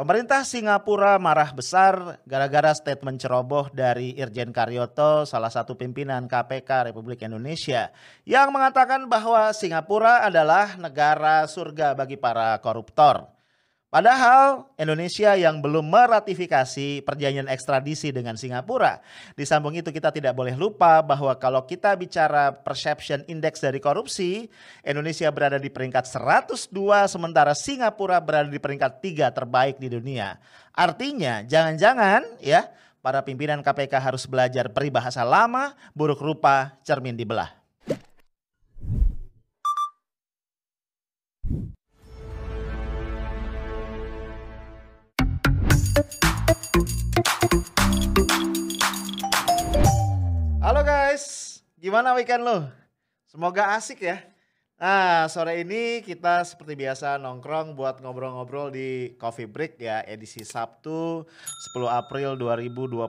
Pemerintah Singapura marah besar gara-gara statement ceroboh dari Irjen Karyoto, salah satu pimpinan KPK Republik Indonesia, yang mengatakan bahwa Singapura adalah negara surga bagi para koruptor. Padahal Indonesia yang belum meratifikasi perjanjian ekstradisi dengan Singapura. Di sambung itu kita tidak boleh lupa bahwa kalau kita bicara perception index dari korupsi, Indonesia berada di peringkat 102 sementara Singapura berada di peringkat 3 terbaik di dunia. Artinya jangan-jangan ya para pimpinan KPK harus belajar peribahasa lama, buruk rupa, cermin dibelah. Guys, gimana weekend lo? Semoga asik ya. Nah, sore ini kita seperti biasa nongkrong buat ngobrol-ngobrol di Coffee Break ya, edisi Sabtu 10 April 2021.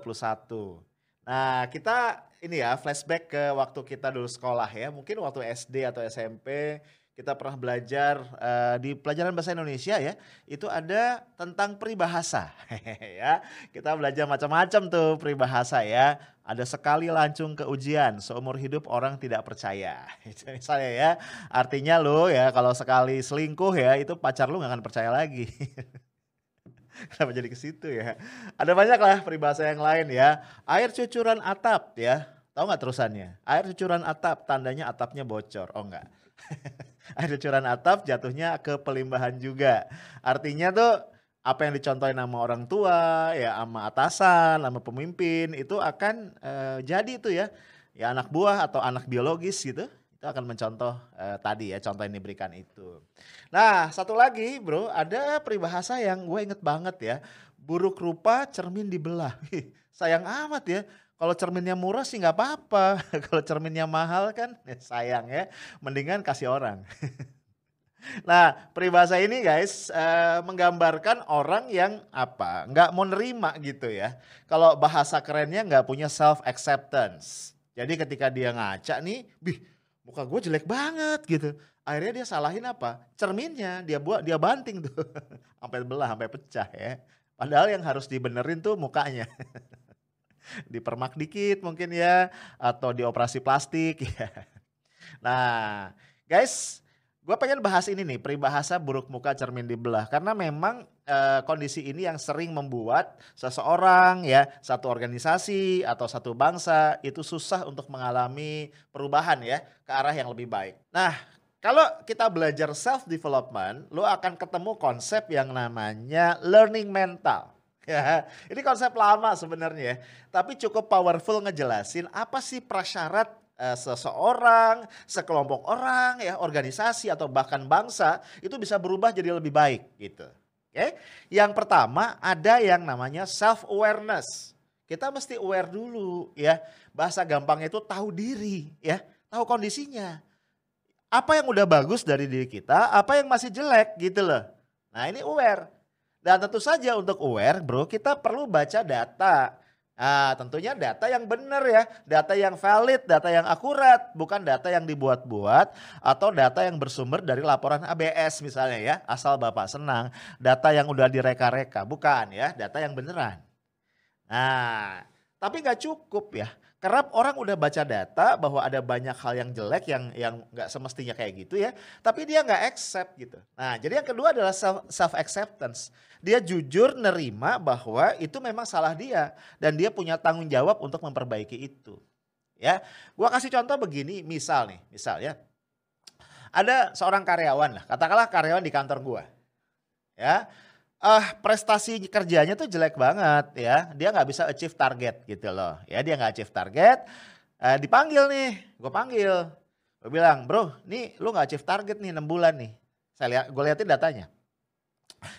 Nah, kita ini ya flashback ke waktu kita dulu sekolah ya, mungkin waktu SD atau SMP kita pernah belajar uh, di pelajaran bahasa Indonesia ya, itu ada tentang peribahasa ya. Kita belajar macam-macam tuh peribahasa ya. Ada sekali lancung ke ujian, seumur hidup orang tidak percaya. Misalnya ya, artinya lo ya kalau sekali selingkuh ya, itu pacar lu gak akan percaya lagi. Kenapa jadi ke situ ya? Ada banyak lah peribahasa yang lain ya. Air cucuran atap ya. Tahu nggak terusannya? Air cucuran atap, tandanya atapnya bocor. Oh enggak. Air cucuran atap jatuhnya ke pelimbahan juga. Artinya tuh apa yang dicontohin sama orang tua, ya sama atasan, sama pemimpin itu akan uh, jadi itu ya. Ya anak buah atau anak biologis gitu itu akan mencontoh uh, tadi ya contoh yang diberikan itu. Nah satu lagi bro ada peribahasa yang gue inget banget ya buruk rupa cermin dibelah. Sayang amat ya kalau cerminnya murah sih nggak apa-apa. Kalau cerminnya mahal kan ya sayang ya. Mendingan kasih orang. nah peribahasa ini guys uh, menggambarkan orang yang apa nggak mau nerima gitu ya. Kalau bahasa kerennya nggak punya self acceptance. Jadi ketika dia ngaca nih, bih muka gue jelek banget gitu. Akhirnya dia salahin apa? Cerminnya dia buat dia banting tuh sampai belah sampai pecah ya. Padahal yang harus dibenerin tuh mukanya. dipermak dikit mungkin ya atau dioperasi plastik ya. Nah, guys, gue pengen bahas ini nih peribahasa buruk muka cermin dibelah karena memang e, kondisi ini yang sering membuat seseorang ya satu organisasi atau satu bangsa itu susah untuk mengalami perubahan ya ke arah yang lebih baik. Nah, kalau kita belajar self development, lo akan ketemu konsep yang namanya learning mental. Ya, ini konsep lama sebenarnya, tapi cukup powerful ngejelasin apa sih prasyarat uh, seseorang, sekelompok orang, ya organisasi atau bahkan bangsa itu bisa berubah jadi lebih baik gitu. Oke, okay? yang pertama ada yang namanya self awareness. Kita mesti aware dulu ya. Bahasa gampangnya itu tahu diri ya, tahu kondisinya. Apa yang udah bagus dari diri kita, apa yang masih jelek gitu loh. Nah ini aware. Dan tentu saja untuk aware bro kita perlu baca data. Nah, tentunya data yang benar ya, data yang valid, data yang akurat, bukan data yang dibuat-buat atau data yang bersumber dari laporan ABS misalnya ya, asal Bapak senang, data yang udah direka-reka, bukan ya, data yang beneran. Nah, tapi nggak cukup ya. Kerap orang udah baca data bahwa ada banyak hal yang jelek yang yang nggak semestinya kayak gitu ya, tapi dia nggak accept gitu. Nah, jadi yang kedua adalah self, self acceptance. Dia jujur nerima bahwa itu memang salah dia dan dia punya tanggung jawab untuk memperbaiki itu. Ya, gua kasih contoh begini, misal nih, misal ya. Ada seorang karyawan lah, katakanlah karyawan di kantor gua. Ya, uh, prestasi kerjanya tuh jelek banget ya. Dia nggak bisa achieve target gitu loh. Ya dia nggak achieve target. Uh, dipanggil nih, gue panggil. Gue bilang, bro, nih lu nggak achieve target nih 6 bulan nih. Saya lihat, gue liatin datanya.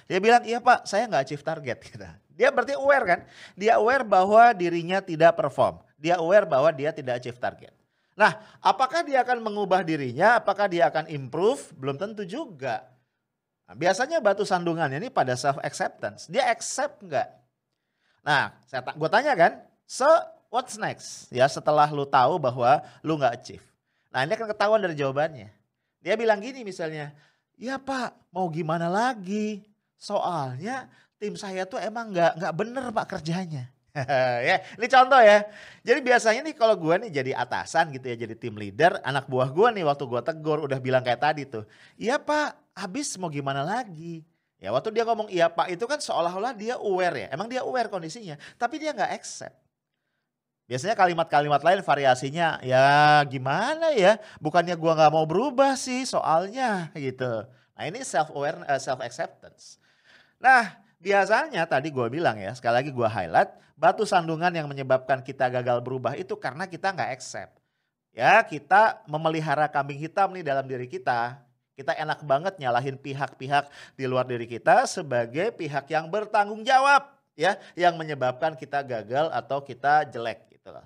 Dia bilang, iya pak, saya nggak achieve target. Gitu. Dia berarti aware kan? Dia aware bahwa dirinya tidak perform. Dia aware bahwa dia tidak achieve target. Nah, apakah dia akan mengubah dirinya? Apakah dia akan improve? Belum tentu juga. Nah, biasanya batu sandungannya ini pada self acceptance. Dia accept nggak? Nah, saya gue tanya kan, so what's next? Ya setelah lu tahu bahwa lu nggak achieve. Nah ini akan ketahuan dari jawabannya. Dia bilang gini misalnya, ya pak mau gimana lagi? Soalnya tim saya tuh emang nggak nggak bener pak kerjanya. ya, ini contoh ya. Jadi biasanya nih kalau gue nih jadi atasan gitu ya, jadi tim leader, anak buah gue nih waktu gue tegur udah bilang kayak tadi tuh, iya pak, habis mau gimana lagi? Ya waktu dia ngomong iya pak itu kan seolah-olah dia aware ya, emang dia aware kondisinya, tapi dia nggak accept. Biasanya kalimat-kalimat lain variasinya ya gimana ya, bukannya gue nggak mau berubah sih soalnya gitu. Nah ini self aware, uh, self acceptance. Nah biasanya tadi gue bilang ya, sekali lagi gue highlight, batu sandungan yang menyebabkan kita gagal berubah itu karena kita nggak accept. Ya kita memelihara kambing hitam nih dalam diri kita. Kita enak banget nyalahin pihak-pihak di luar diri kita sebagai pihak yang bertanggung jawab ya yang menyebabkan kita gagal atau kita jelek gitu loh.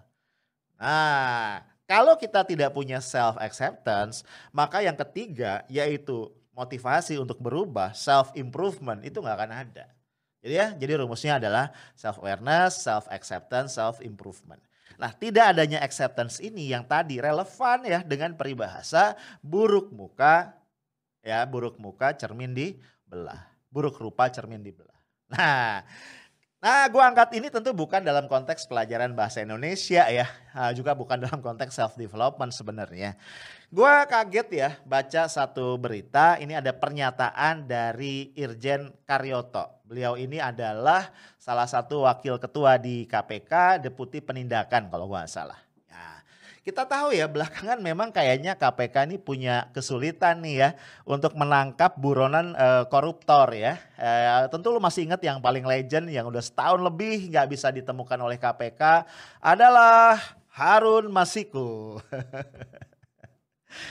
Nah, kalau kita tidak punya self acceptance, maka yang ketiga yaitu motivasi untuk berubah, self improvement itu nggak akan ada. Jadi ya, jadi rumusnya adalah self awareness, self acceptance, self improvement. Nah, tidak adanya acceptance ini yang tadi relevan ya dengan peribahasa buruk muka ya, buruk muka cermin di belah, buruk rupa cermin di belah. Nah, Nah, gue angkat ini tentu bukan dalam konteks pelajaran bahasa Indonesia ya, juga bukan dalam konteks self development sebenarnya. Gue kaget ya baca satu berita, ini ada pernyataan dari Irjen Karyoto. Beliau ini adalah salah satu wakil ketua di KPK, deputi penindakan kalau gue salah. Kita tahu ya belakangan memang kayaknya KPK ini punya kesulitan nih ya untuk menangkap buronan e, koruptor ya. E, tentu lu masih ingat yang paling legend yang udah setahun lebih nggak bisa ditemukan oleh KPK adalah Harun Masiku.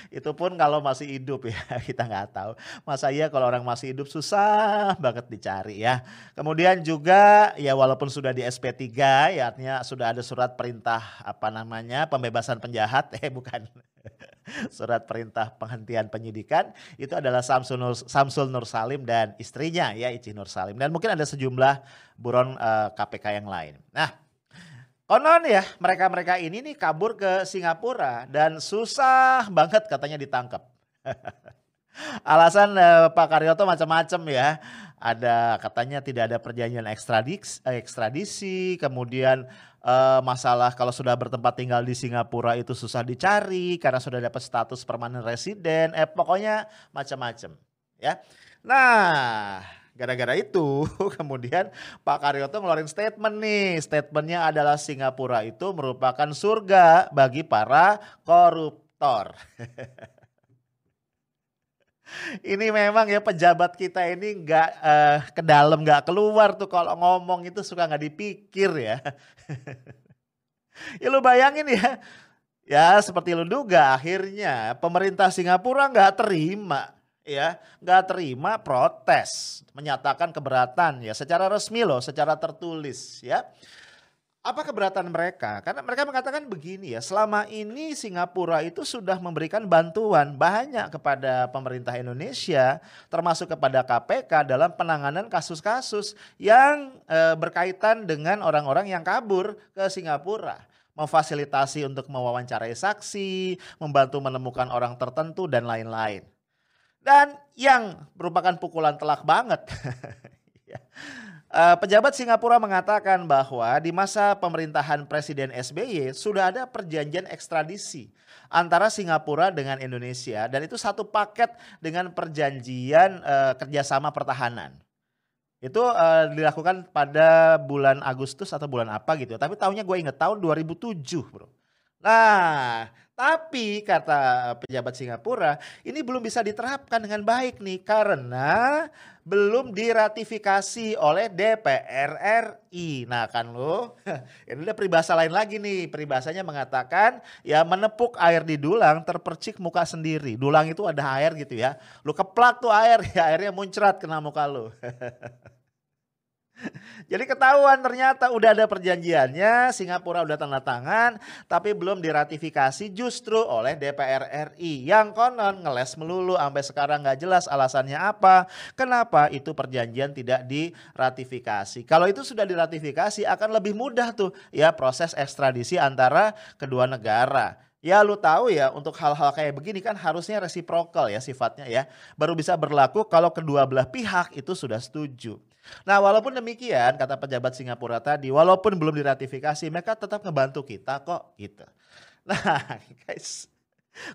Itu pun kalau masih hidup ya, kita nggak tahu. Masa iya kalau orang masih hidup susah banget dicari ya. Kemudian juga ya walaupun sudah di SP3 ya artinya sudah ada surat perintah apa namanya pembebasan penjahat, eh bukan. surat perintah penghentian penyidikan itu adalah Samsul Nur, Samsul Nur Salim dan istrinya ya Ici Nur Salim dan mungkin ada sejumlah buron uh, eh, KPK yang lain. Nah, Konon ya mereka-mereka ini nih kabur ke Singapura dan susah banget katanya ditangkap. Alasan eh, Pak Karyoto macam-macam ya. Ada katanya tidak ada perjanjian ekstradisi, ekstradisi kemudian eh, masalah kalau sudah bertempat tinggal di Singapura itu susah dicari karena sudah dapat status permanen residen. Eh pokoknya macam-macam ya. Nah, Gara-gara itu kemudian Pak Karyoto ngeluarin statement nih. Statementnya adalah Singapura itu merupakan surga bagi para koruptor. ini memang ya pejabat kita ini nggak uh, ke dalam nggak keluar tuh kalau ngomong itu suka nggak dipikir ya. ya lu bayangin ya, ya seperti lu duga akhirnya pemerintah Singapura nggak terima ya nggak terima protes menyatakan keberatan ya secara resmi loh secara tertulis ya apa keberatan mereka? Karena mereka mengatakan begini ya, selama ini Singapura itu sudah memberikan bantuan banyak kepada pemerintah Indonesia, termasuk kepada KPK dalam penanganan kasus-kasus yang e, berkaitan dengan orang-orang yang kabur ke Singapura memfasilitasi untuk mewawancarai saksi, membantu menemukan orang tertentu dan lain-lain. Dan yang merupakan pukulan telak banget. Ya. Eh, pejabat Singapura mengatakan bahwa di masa pemerintahan Presiden SBY sudah ada perjanjian ekstradisi antara Singapura dengan Indonesia dan itu satu paket dengan perjanjian uh, kerjasama pertahanan. Itu uh, dilakukan pada bulan Agustus atau bulan apa gitu. Tapi tahunnya gue inget tahun 2007 bro. Nah tapi kata pejabat Singapura, ini belum bisa diterapkan dengan baik nih karena belum diratifikasi oleh DPR RI. Nah kan lo, ini ada peribahasa lain lagi nih. Peribahasanya mengatakan ya menepuk air di dulang terpercik muka sendiri. Dulang itu ada air gitu ya. Lu keplak tuh air ya airnya muncrat kena muka lo. Jadi ketahuan ternyata udah ada perjanjiannya, Singapura udah tanda tangan, tapi belum diratifikasi justru oleh DPR RI yang konon ngeles melulu sampai sekarang nggak jelas alasannya apa, kenapa itu perjanjian tidak diratifikasi. Kalau itu sudah diratifikasi akan lebih mudah tuh ya proses ekstradisi antara kedua negara. Ya lu tahu ya untuk hal-hal kayak begini kan harusnya resiprokal ya sifatnya ya. Baru bisa berlaku kalau kedua belah pihak itu sudah setuju. Nah, walaupun demikian, kata pejabat Singapura tadi, walaupun belum diratifikasi, mereka tetap ngebantu kita kok, gitu. Nah, guys,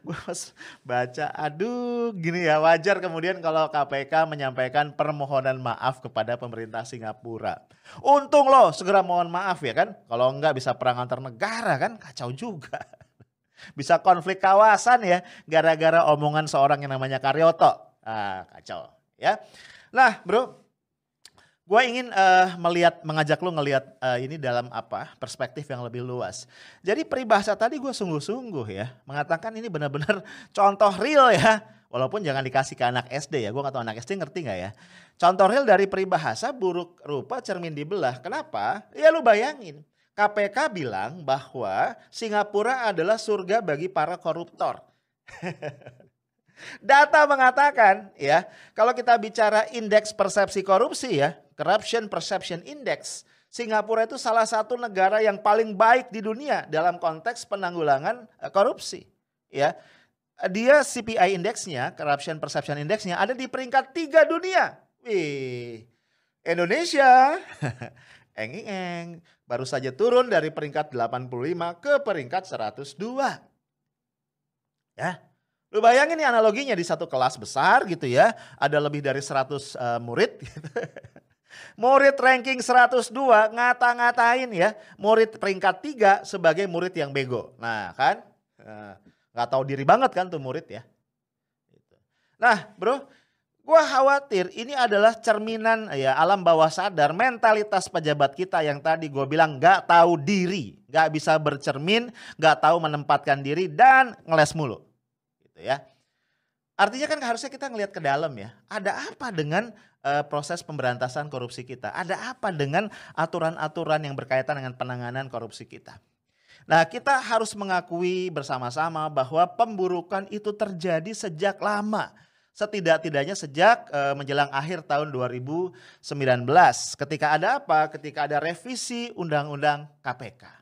gue pas baca, aduh, gini ya, wajar kemudian kalau KPK menyampaikan permohonan maaf kepada pemerintah Singapura. Untung loh, segera mohon maaf ya kan, kalau enggak bisa perang antar negara kan, kacau juga. Bisa konflik kawasan ya, gara-gara omongan seorang yang namanya Karyoto. Ah, kacau ya. Nah, bro, gue ingin uh, melihat mengajak lu ngelihat uh, ini dalam apa perspektif yang lebih luas. Jadi peribahasa tadi gue sungguh-sungguh ya mengatakan ini benar-benar contoh real ya. Walaupun jangan dikasih ke anak SD ya, gue gak tahu anak SD ngerti gak ya. Contoh real dari peribahasa buruk rupa cermin dibelah. Kenapa? Ya lu bayangin. KPK bilang bahwa Singapura adalah surga bagi para koruptor. Data mengatakan ya, kalau kita bicara indeks persepsi korupsi ya, Corruption Perception Index, Singapura itu salah satu negara yang paling baik di dunia dalam konteks penanggulangan eh, korupsi. Ya, dia CPI indeksnya, Corruption Perception Indexnya ada di peringkat tiga dunia. Wih, Indonesia, eng eng, baru saja turun dari peringkat 85 ke peringkat 102. Ya, Lu bayangin nih analoginya di satu kelas besar gitu ya, ada lebih dari 100 uh, eh, murid gitu. Murid ranking 102 ngata-ngatain ya murid peringkat 3 sebagai murid yang bego. Nah kan eh, nggak tahu diri banget kan tuh murid ya. Gitu. Nah bro gue khawatir ini adalah cerminan ya alam bawah sadar mentalitas pejabat kita yang tadi gue bilang nggak tahu diri, nggak bisa bercermin, nggak tahu menempatkan diri dan ngeles mulu, gitu ya. Artinya kan harusnya kita ngelihat ke dalam ya. Ada apa dengan uh, proses pemberantasan korupsi kita? Ada apa dengan aturan-aturan yang berkaitan dengan penanganan korupsi kita? Nah, kita harus mengakui bersama-sama bahwa pemburukan itu terjadi sejak lama. Setidak-tidaknya sejak uh, menjelang akhir tahun 2019. Ketika ada apa? Ketika ada revisi Undang-Undang KPK.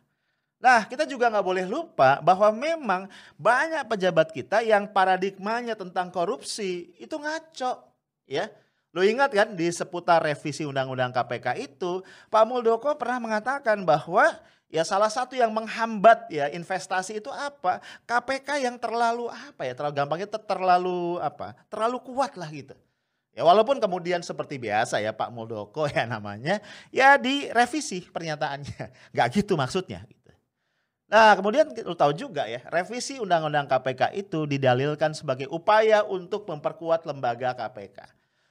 Nah, kita juga nggak boleh lupa bahwa memang banyak pejabat kita yang paradigmanya tentang korupsi itu ngaco, ya. Lo ingat kan di seputar revisi Undang-Undang KPK itu, Pak Muldoko pernah mengatakan bahwa ya salah satu yang menghambat ya investasi itu apa? KPK yang terlalu apa ya? Terlalu gampangnya terlalu apa? Terlalu kuat lah gitu. Ya walaupun kemudian seperti biasa ya Pak Muldoko ya namanya, ya direvisi pernyataannya. Gak gitu maksudnya. Nah kemudian lu tahu juga ya, revisi Undang-Undang KPK itu didalilkan sebagai upaya untuk memperkuat lembaga KPK.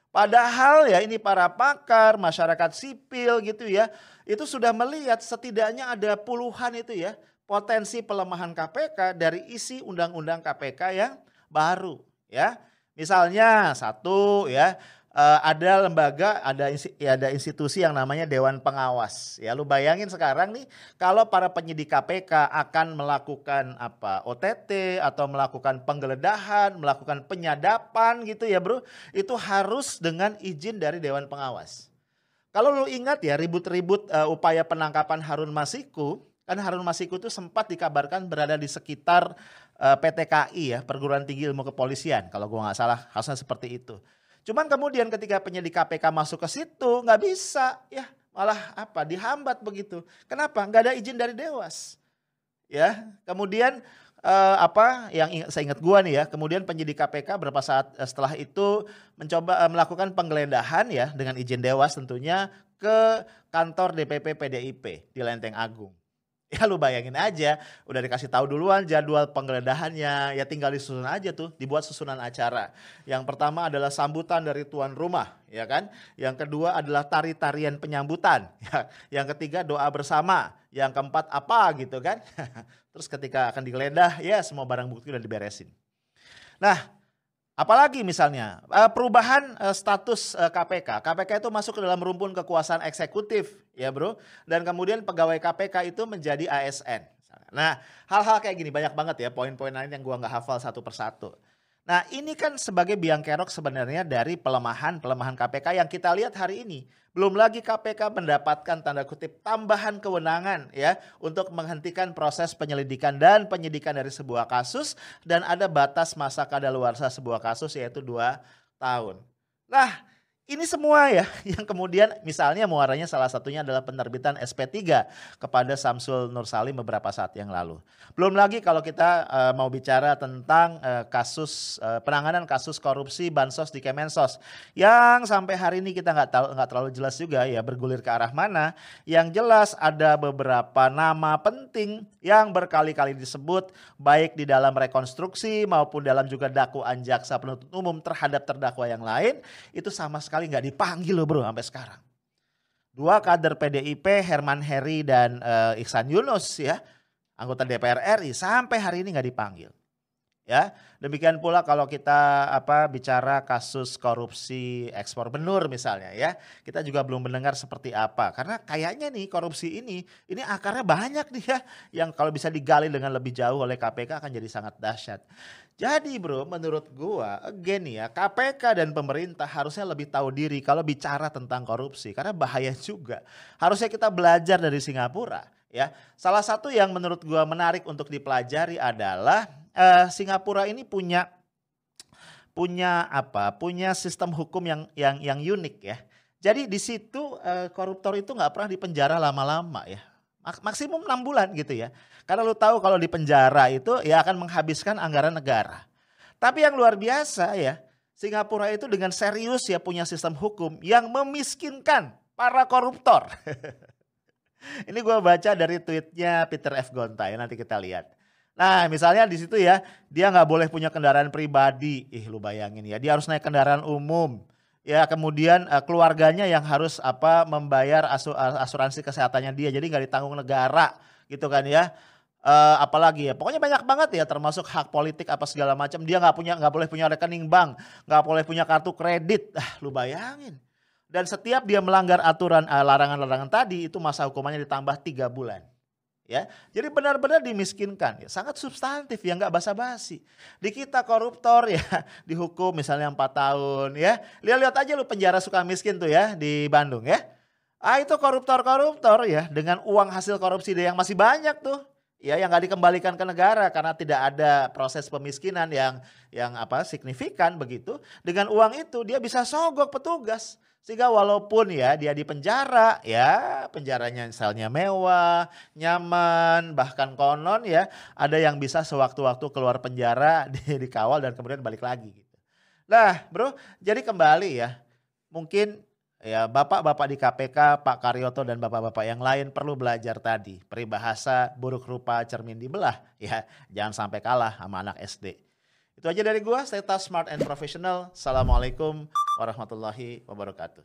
Padahal ya ini para pakar, masyarakat sipil gitu ya, itu sudah melihat setidaknya ada puluhan itu ya potensi pelemahan KPK dari isi Undang-Undang KPK yang baru ya. Misalnya satu ya uh, ada lembaga, ada ya ada institusi yang namanya Dewan Pengawas. Ya lu bayangin sekarang nih kalau para penyidik KPK akan melakukan apa OTT atau melakukan penggeledahan, melakukan penyadapan gitu ya, Bro. Itu harus dengan izin dari Dewan Pengawas. Kalau lu ingat ya ribut-ribut uh, upaya penangkapan Harun Masiku, kan Harun Masiku itu sempat dikabarkan berada di sekitar eh, PTKI ya, Perguruan Tinggi Ilmu Kepolisian kalau gua nggak salah, harusnya seperti itu. Cuman kemudian ketika penyidik KPK masuk ke situ nggak bisa ya malah apa dihambat begitu. Kenapa? Nggak ada izin dari Dewas. Ya, kemudian eh, apa yang ingat, saya ingat gua nih ya, kemudian penyidik KPK berapa saat eh, setelah itu mencoba eh, melakukan penggeledahan ya dengan izin Dewas tentunya ke kantor DPP PDIP di Lenteng Agung. Ya lu bayangin aja, udah dikasih tahu duluan jadwal penggeledahannya, ya tinggal disusun aja tuh, dibuat susunan acara. Yang pertama adalah sambutan dari tuan rumah, ya kan? Yang kedua adalah tari-tarian penyambutan, ya. Yang ketiga doa bersama, yang keempat apa gitu kan? Terus ketika akan digeledah, ya semua barang bukti udah diberesin. Nah, Apalagi misalnya eh, perubahan eh, status KPK. Eh, KPK itu masuk ke dalam rumpun kekuasaan eksekutif, ya bro. Dan kemudian pegawai KPK itu menjadi ASN. Nah, hal-hal kayak gini banyak banget ya poin-poin lain yang gua nggak hafal satu persatu. Nah, ini kan sebagai biang kerok sebenarnya dari pelemahan-pelemahan KPK yang kita lihat hari ini. Belum lagi KPK mendapatkan tanda kutip tambahan kewenangan ya untuk menghentikan proses penyelidikan dan penyidikan dari sebuah kasus dan ada batas masa kadaluarsa sebuah kasus yaitu dua tahun. Nah, Ini semua ya yang kemudian misalnya muaranya salah satunya adalah penerbitan SP3 kepada Samsul Nur Salim beberapa saat yang lalu. Belum lagi kalau kita uh, mau bicara tentang uh, kasus uh, penanganan kasus korupsi bansos di Kemensos yang sampai hari ini kita nggak tahu nggak terlalu jelas juga ya bergulir ke arah mana. Yang jelas ada beberapa nama penting yang berkali-kali disebut baik di dalam rekonstruksi maupun dalam juga dakwaan jaksa penuntut umum terhadap terdakwa yang lain itu sama sekali sekali nggak dipanggil loh bro sampai sekarang. Dua kader PDIP Herman Heri dan uh, Iksan Yunus ya anggota DPR RI sampai hari ini nggak dipanggil. Ya, demikian pula kalau kita apa bicara kasus korupsi ekspor benur misalnya ya, kita juga belum mendengar seperti apa karena kayaknya nih korupsi ini ini akarnya banyak nih ya yang kalau bisa digali dengan lebih jauh oleh KPK akan jadi sangat dahsyat. Jadi bro, menurut gua again ya, KPK dan pemerintah harusnya lebih tahu diri kalau bicara tentang korupsi karena bahaya juga. Harusnya kita belajar dari Singapura ya. Salah satu yang menurut gua menarik untuk dipelajari adalah uh, Singapura ini punya punya apa? Punya sistem hukum yang yang yang unik ya. Jadi di situ uh, koruptor itu nggak pernah dipenjara lama-lama ya. Maksimum enam bulan gitu ya. Karena lu tahu kalau di penjara itu ya akan menghabiskan anggaran negara. Tapi yang luar biasa ya, Singapura itu dengan serius ya punya sistem hukum yang memiskinkan para koruptor. Ini gue baca dari tweetnya Peter F. Gonta ya nanti kita lihat. Nah misalnya di situ ya dia nggak boleh punya kendaraan pribadi, ih lu bayangin ya dia harus naik kendaraan umum. Ya kemudian uh, keluarganya yang harus apa membayar asu, asuransi kesehatannya dia, jadi nggak ditanggung negara gitu kan ya. Uh, apalagi ya pokoknya banyak banget ya termasuk hak politik apa segala macam. Dia nggak punya nggak boleh punya rekening bank nggak boleh punya kartu kredit. Ah lu bayangin. Dan setiap dia melanggar aturan larangan eh, larangan-larangan tadi itu masa hukumannya ditambah tiga bulan ya. Jadi benar-benar dimiskinkan, ya. sangat substantif ya nggak basa-basi. Di kita koruptor ya dihukum misalnya empat tahun ya. Lihat-lihat aja lu penjara suka miskin tuh ya di Bandung ya. Ah itu koruptor-koruptor ya dengan uang hasil korupsi dia yang masih banyak tuh ya yang nggak dikembalikan ke negara karena tidak ada proses pemiskinan yang yang apa signifikan begitu dengan uang itu dia bisa sogok petugas sehingga walaupun ya dia di penjara, ya penjaranya misalnya mewah, nyaman, bahkan konon ya ada yang bisa sewaktu-waktu keluar penjara di, dikawal dan kemudian balik lagi gitu. Nah bro, jadi kembali ya, mungkin ya bapak-bapak di KPK, Pak Karyoto dan bapak-bapak yang lain perlu belajar tadi peribahasa buruk rupa cermin dibelah ya, jangan sampai kalah sama anak SD. Itu aja dari gua, stay smart and professional. Assalamualaikum warahmatullahi wabarakatuh.